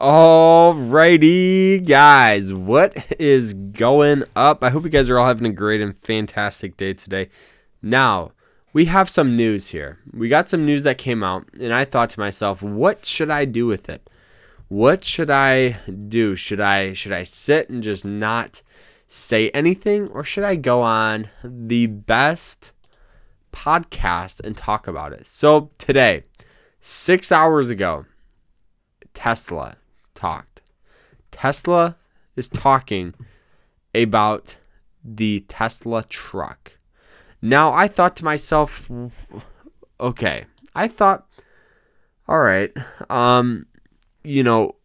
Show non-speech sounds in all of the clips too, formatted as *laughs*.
Alrighty, guys, what is going up? I hope you guys are all having a great and fantastic day today. Now, we have some news here. We got some news that came out, and I thought to myself, what should I do with it? What should I do? Should I should I sit and just not say anything, or should I go on the best podcast and talk about it? So today, six hours ago, Tesla talked. Tesla is talking about the Tesla truck. Now, I thought to myself, okay, I thought, all right, um, you know,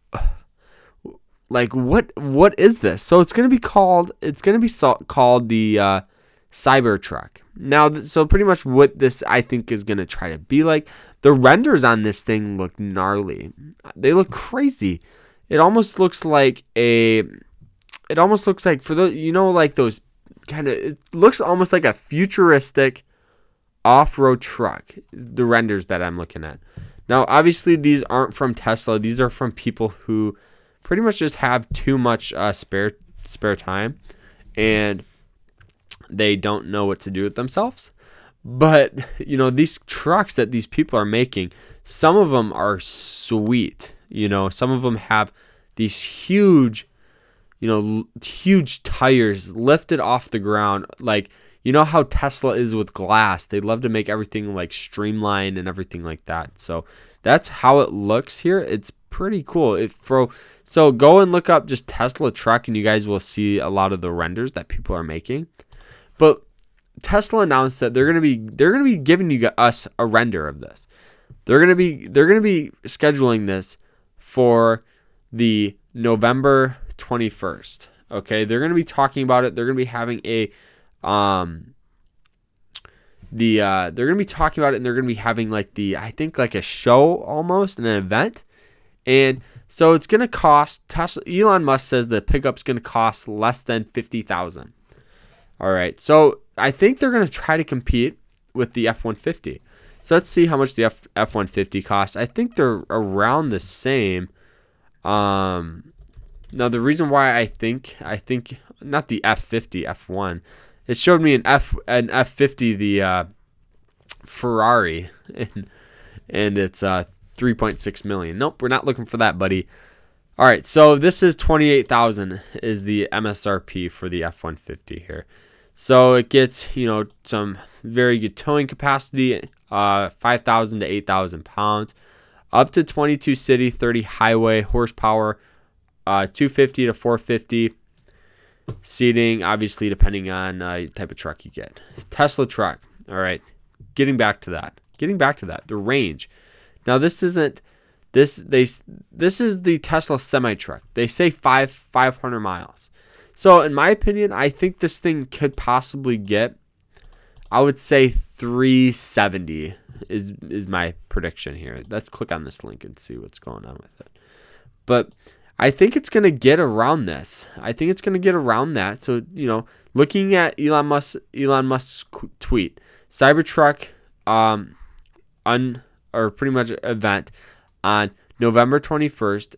like what what is this? So it's to be called it's to be so, called the uh, Cybertruck. Now, so pretty much what this I think is to try to be like. The renders on this thing look gnarly. They look crazy. It almost looks like a. It almost looks like for the you know like those kind of. It looks almost like a futuristic off-road truck. The renders that I'm looking at. Now, obviously, these aren't from Tesla. These are from people who pretty much just have too much uh, spare spare time, and they don't know what to do with themselves. But *laughs* you know, these trucks that these people are making, some of them are sweet. You know, some of them have these huge, you know, huge tires lifted off the ground. Like, you know how Tesla is with glass. They love to make everything like streamlined and everything like that. So that's how it looks here. It's pretty cool. If for so go and look up just Tesla truck and you guys will see a lot of the renders that people are making. But Tesla announced that they're gonna be they're gonna be giving you us a render of this. They're gonna be they're gonna be scheduling this for the November 21st. Okay, they're going to be talking about it. They're going to be having a um the uh they're going to be talking about it and they're going to be having like the I think like a show almost an event. And so it's going to cost Tesla Elon Musk says the pickup's going to cost less than 50,000. All right. So I think they're going to try to compete with the F150. So let's see how much the F F one fifty costs. I think they're around the same. Um, now the reason why I think I think not the F fifty F one, it showed me an F an F fifty the uh, Ferrari, *laughs* and and it's uh three point six million. Nope, we're not looking for that, buddy. All right, so this is twenty eight thousand is the MSRP for the F one fifty here. So it gets, you know, some very good towing capacity, uh, 5,000 to 8,000 pounds, up to 22 city, 30 highway horsepower, uh, 250 to 450 seating, obviously depending on uh, type of truck you get. Tesla truck. All right, getting back to that. Getting back to that. The range. Now this isn't this they this is the Tesla semi truck. They say five 500 miles. So, in my opinion, I think this thing could possibly get, I would say 370 is is my prediction here. Let's click on this link and see what's going on with it. But I think it's going to get around this. I think it's going to get around that. So, you know, looking at Elon Musk Elon Musk's tweet, Cybertruck um un or pretty much event on November 21st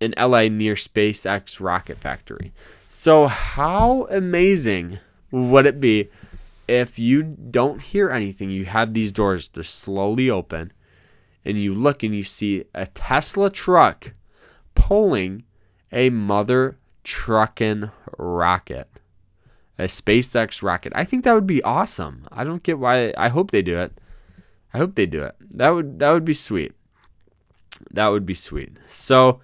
in LA near SpaceX rocket factory. So, how amazing would it be if you don't hear anything? You have these doors, they're slowly open, and you look and you see a Tesla truck pulling a mother trucking rocket, a SpaceX rocket. I think that would be awesome. I don't get why. I hope they do it. I hope they do it. That would that would be sweet. That would be sweet. So,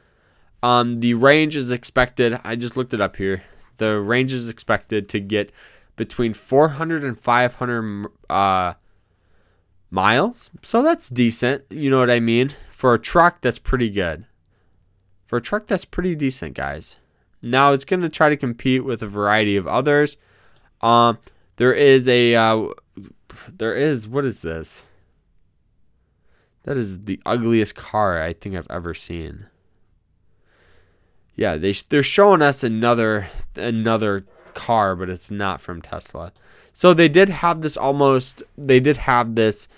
um, the range is expected, I just looked it up here. The range is expected to get between 400 and 500 uh, miles. So that's decent. You know what I mean? For a truck, that's pretty good. For a truck, that's pretty decent, guys. Now it's going to try to compete with a variety of others. Um, there is a, uh, there is, what is this? That is the ugliest car I think I've ever seen yeah, they they're showing us another another car, but it's not from Tesla. So they did have this almost they did have this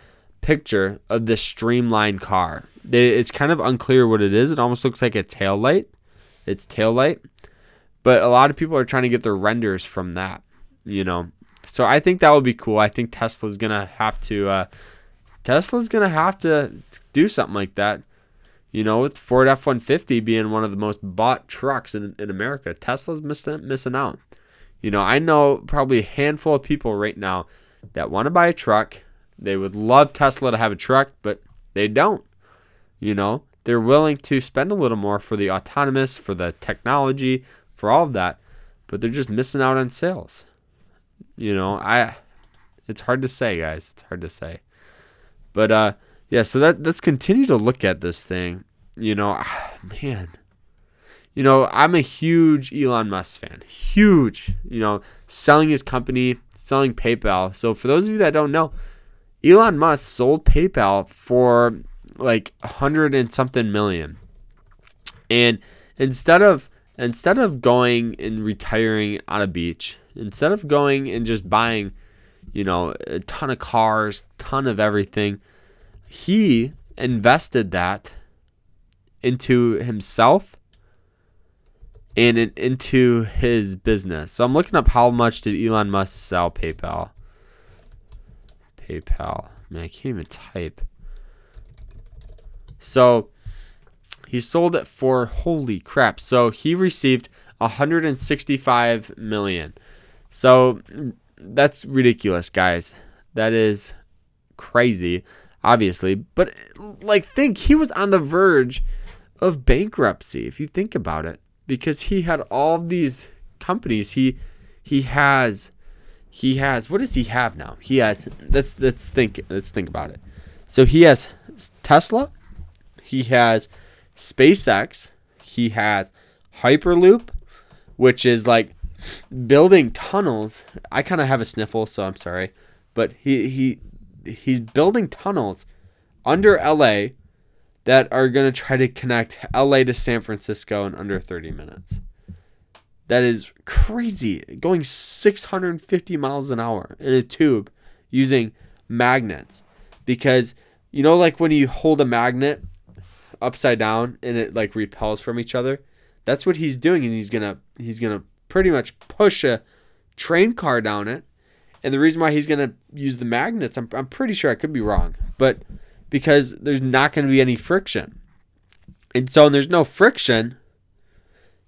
picture of this streamlined car. They, it's kind of unclear what it is. It almost looks like a tail light. It's tail light. But a lot of people are trying to get their renders from that, you know. So I think that would be cool. I think Tesla's gonna have to uh, Tesla's gonna have to do something like that. You know, with Ford F one fifty being one of the most bought trucks in, in America, Tesla's missing missing out. You know, I know probably a handful of people right now that want to buy a truck. They would love Tesla to have a truck, but they don't. You know, they're willing to spend a little more for the autonomous, for the technology, for all of that, but they're just missing out on sales. You know, I it's hard to say, guys. It's hard to say. But uh yeah, so that let's continue to look at this thing. You know, *sighs* man. You know, I'm a huge Elon Musk fan. Huge. You know, selling his company, selling PayPal. So for those of you that don't know, Elon Musk sold PayPal for like a hundred and something million. And instead of instead of going and retiring on a beach, instead of going and just buying, you know, a ton of cars, ton of everything, he invested that into himself and in, into his business. So I'm looking up how much did Elon Musk sell PayPal. PayPal. Man, I can't even type. So he sold it for holy crap. So he received 165 million. So that's ridiculous, guys. That is crazy, obviously. But like think he was on the verge of bankruptcy if you think about it because he had all these companies. He he has he has what does he have now? He has let's let's think let's think about it. So he has Tesla, he has SpaceX, he has Hyperloop, which is like building tunnels. I kind of have a sniffle, so I'm sorry, but he he he's building tunnels under LA that are going to try to connect LA to San Francisco in under 30 minutes. That is crazy. Going 650 miles an hour in a tube using magnets because you know like when you hold a magnet upside down and it like repels from each other. That's what he's doing, and he's gonna he's gonna pretty much push a train car down it. And the reason why he's gonna use the magnets, I'm I'm pretty sure I could be wrong, but because there's not gonna be any friction. And so when there's no friction,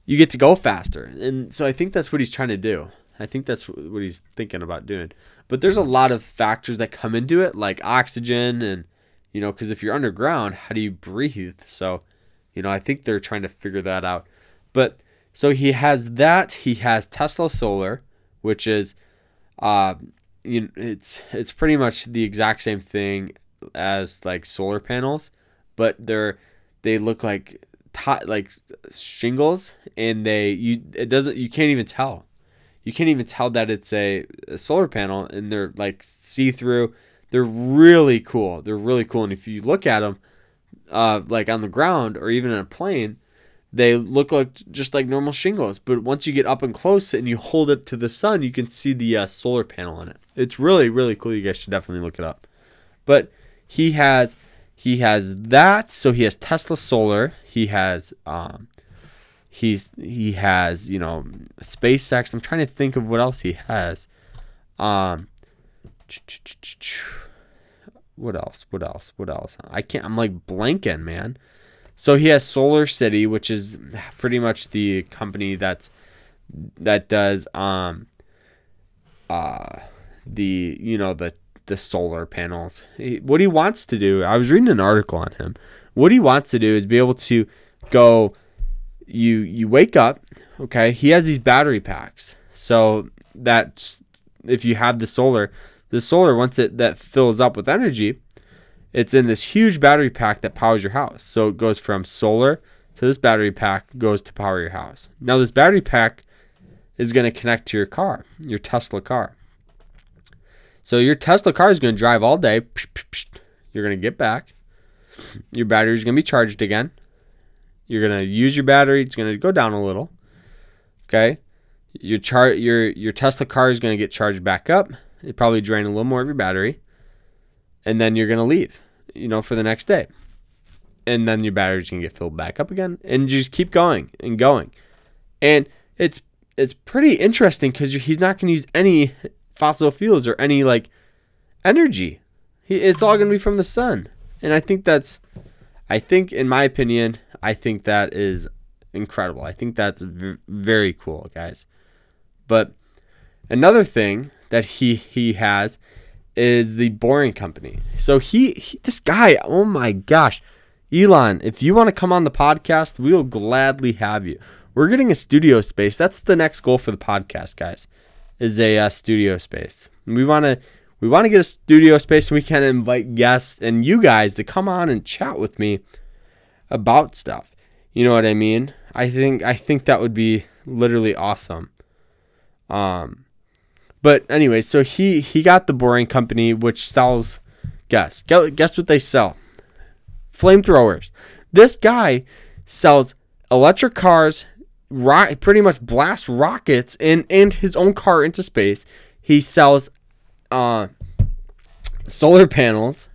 you get to go faster. And so I think that's what he's trying to do. I think that's what he's thinking about doing. But there's a lot of factors that come into it, like oxygen and you know, because if you're underground, how do you breathe? So, you know, I think they're trying to figure that out. But so he has that. He has Tesla Solar, which is, uh, you know, it's it's pretty much the exact same thing as like solar panels, but they're they look like t- like shingles, and they you it doesn't you can't even tell. You can't even tell that it's a, a solar panel, and they're like see through they're really cool. They're really cool, and if you look at them, uh, like on the ground or even in a plane, they look like just like normal shingles. But once you get up and close and you hold it to the sun, you can see the uh, solar panel in it. It's really really cool. You guys should definitely look it up. But he has he has that. So he has Tesla Solar. He has um, he's he has you know SpaceX. I'm trying to think of what else he has. Um, what else? What else? What else? I can't. I'm like blanking, man. So he has Solar City, which is pretty much the company that's that does um uh the you know the the solar panels. What he wants to do, I was reading an article on him. What he wants to do is be able to go. You you wake up, okay? He has these battery packs, so that if you have the solar, the solar once it that fills up with energy, it's in this huge battery pack that powers your house. So it goes from solar to this battery pack goes to power your house. Now this battery pack is going to connect to your car, your Tesla car. So your Tesla car is going to drive all day. You're going to get back. Your battery is going to be charged again. You're going to use your battery. It's going to go down a little. Okay. Your char- your your Tesla car is going to get charged back up. It probably drain a little more of your battery, and then you're gonna leave, you know, for the next day. and then your batteries can get filled back up again, and just keep going and going. And it's it's pretty interesting because he's not going to use any fossil fuels or any like energy. It's all going to be from the sun, and I think that's, I think in my opinion, I think that is incredible. I think that's v- very cool, guys. But another thing that he he has is the Boring Company. So he, he this guy, oh my gosh, Elon, if you want to come on the podcast, we will gladly have you. We're getting a studio space. That's the next goal for the podcast, guys. Is a uh, studio space. We want to we want to get a studio space and we can invite guests and you guys to come on and chat with me about stuff. You know what I mean? I think I think that would be literally awesome. Um but anyway, so he he got the Boring Company which sells guess. Guess what they sell? Flamethrowers. This guy sells electric cars, rock, pretty much blast rockets and and his own car into space. He sells uh, solar panels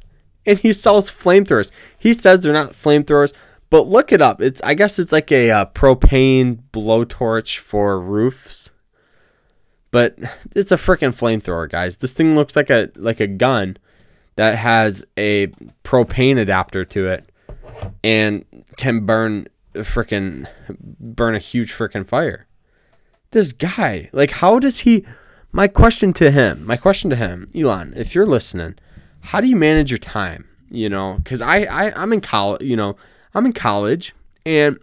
and he sells flamethrowers. He says they're not flamethrowers, but look it up. It's I guess it's like a uh, propane blowtorch for roofs. But *laughs* it's a freaking flamethrower, guys. This thing looks like a like a gun that has a propane adapter to it and can burn freaking burn a huge freaking fire. This guy, like, how does he? My question to him, my question to him, Elon, if you're listening, how do you manage your time? You know, because I, I I'm in college. You know, I'm in college and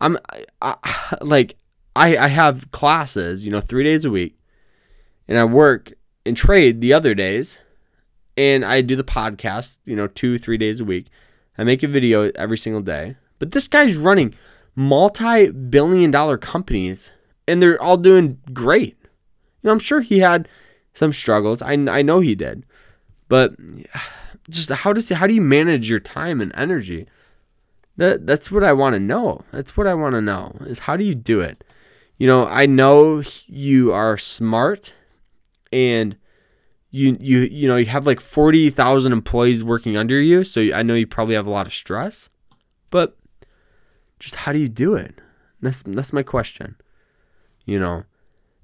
I'm I, I, like I I have classes. You know, three days a week, and I work and trade the other days, and I do the podcast. You know, two three days a week. I make a video every single day. But this guy's running multi billion dollar companies and they're all doing great. You know, I'm sure he had some struggles. I, I know he did. But *sighs* just how does how do you manage your time and energy? That that's what I want to know. That's what I want to know is how do you do it? You know, I know you are smart and you you you know, you have like 40,000 employees working under you, so I know you probably have a lot of stress. But just how do you do it? That's that's my question. You know.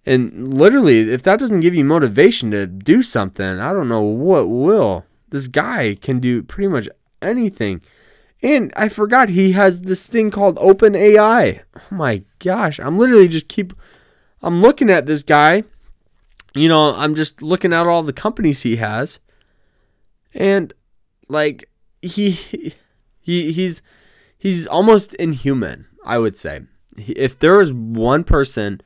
And literally, if that doesn't give you motivation to do something, I don't know what will. This guy can do pretty much anything. And I forgot he has this thing called Open AI. Oh my gosh. I'm literally just keep I'm looking at this guy. You know, I'm just looking at all the companies he has. And like he he he's he's almost inhuman, I would say. If there was one person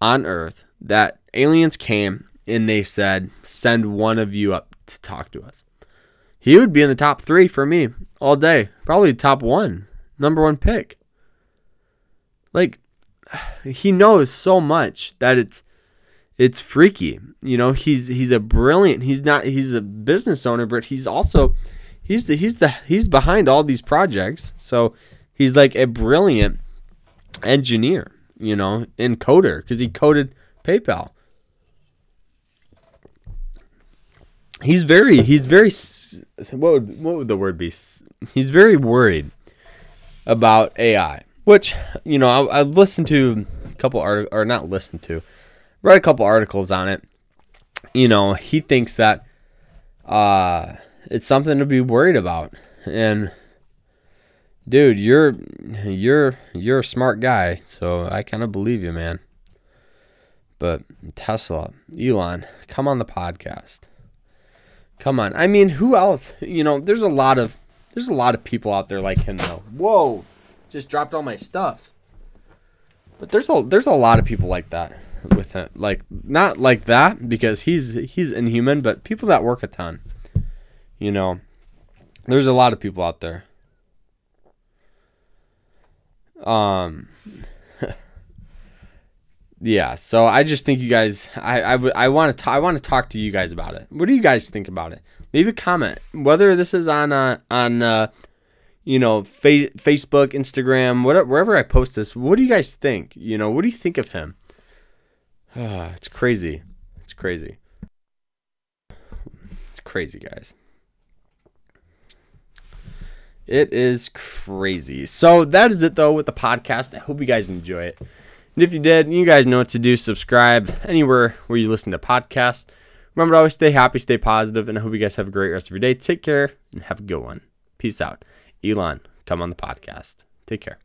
on Earth that aliens came and they said, send one of you up to talk to us, he would be in the top three for me all day. Probably top one, number one pick. Like, *sighs* he knows so much that it's it's freaky. You know, he's he's a brilliant. He's not. He's a business owner, but he's also he's the he's the he's behind all these projects. So he's like a brilliant engineer, you know, and coder because he coded PayPal. He's very he's very what would what would the word be? He's very worried about AI, which you know I, I listened to a couple articles or not listened to, read a couple articles on it. You know, he thinks that uh it's something to be worried about. And dude, you're you're you're a smart guy, so I kind of believe you, man. But Tesla, Elon, come on the podcast. Come on. I mean, who else? You know, there's a lot of there's a lot of people out there like him though. Whoa. Just dropped all my stuff. But there's a there's a lot of people like that with him. Like not like that because he's he's inhuman, but people that work a ton. You know, there's a lot of people out there. Um, *laughs* yeah. So I just think you guys, I I, I want to I want to talk to you guys about it. What do you guys think about it? Leave a comment. Whether this is on uh, on uh, you know fa- Facebook, Instagram, whatever wherever I post this. What do you guys think? You know, what do you think of him? Uh, *sighs* it's crazy. It's crazy. It's crazy, guys. It is crazy. So that is it though with the podcast. I hope you guys enjoy it. And if you did, you guys know what to do. Subscribe anywhere where you listen to podcasts. Remember to always stay happy, stay positive, and I hope you guys have a great rest of your day. Take care and have a good one. Peace out. Elon, come on the podcast. Take care.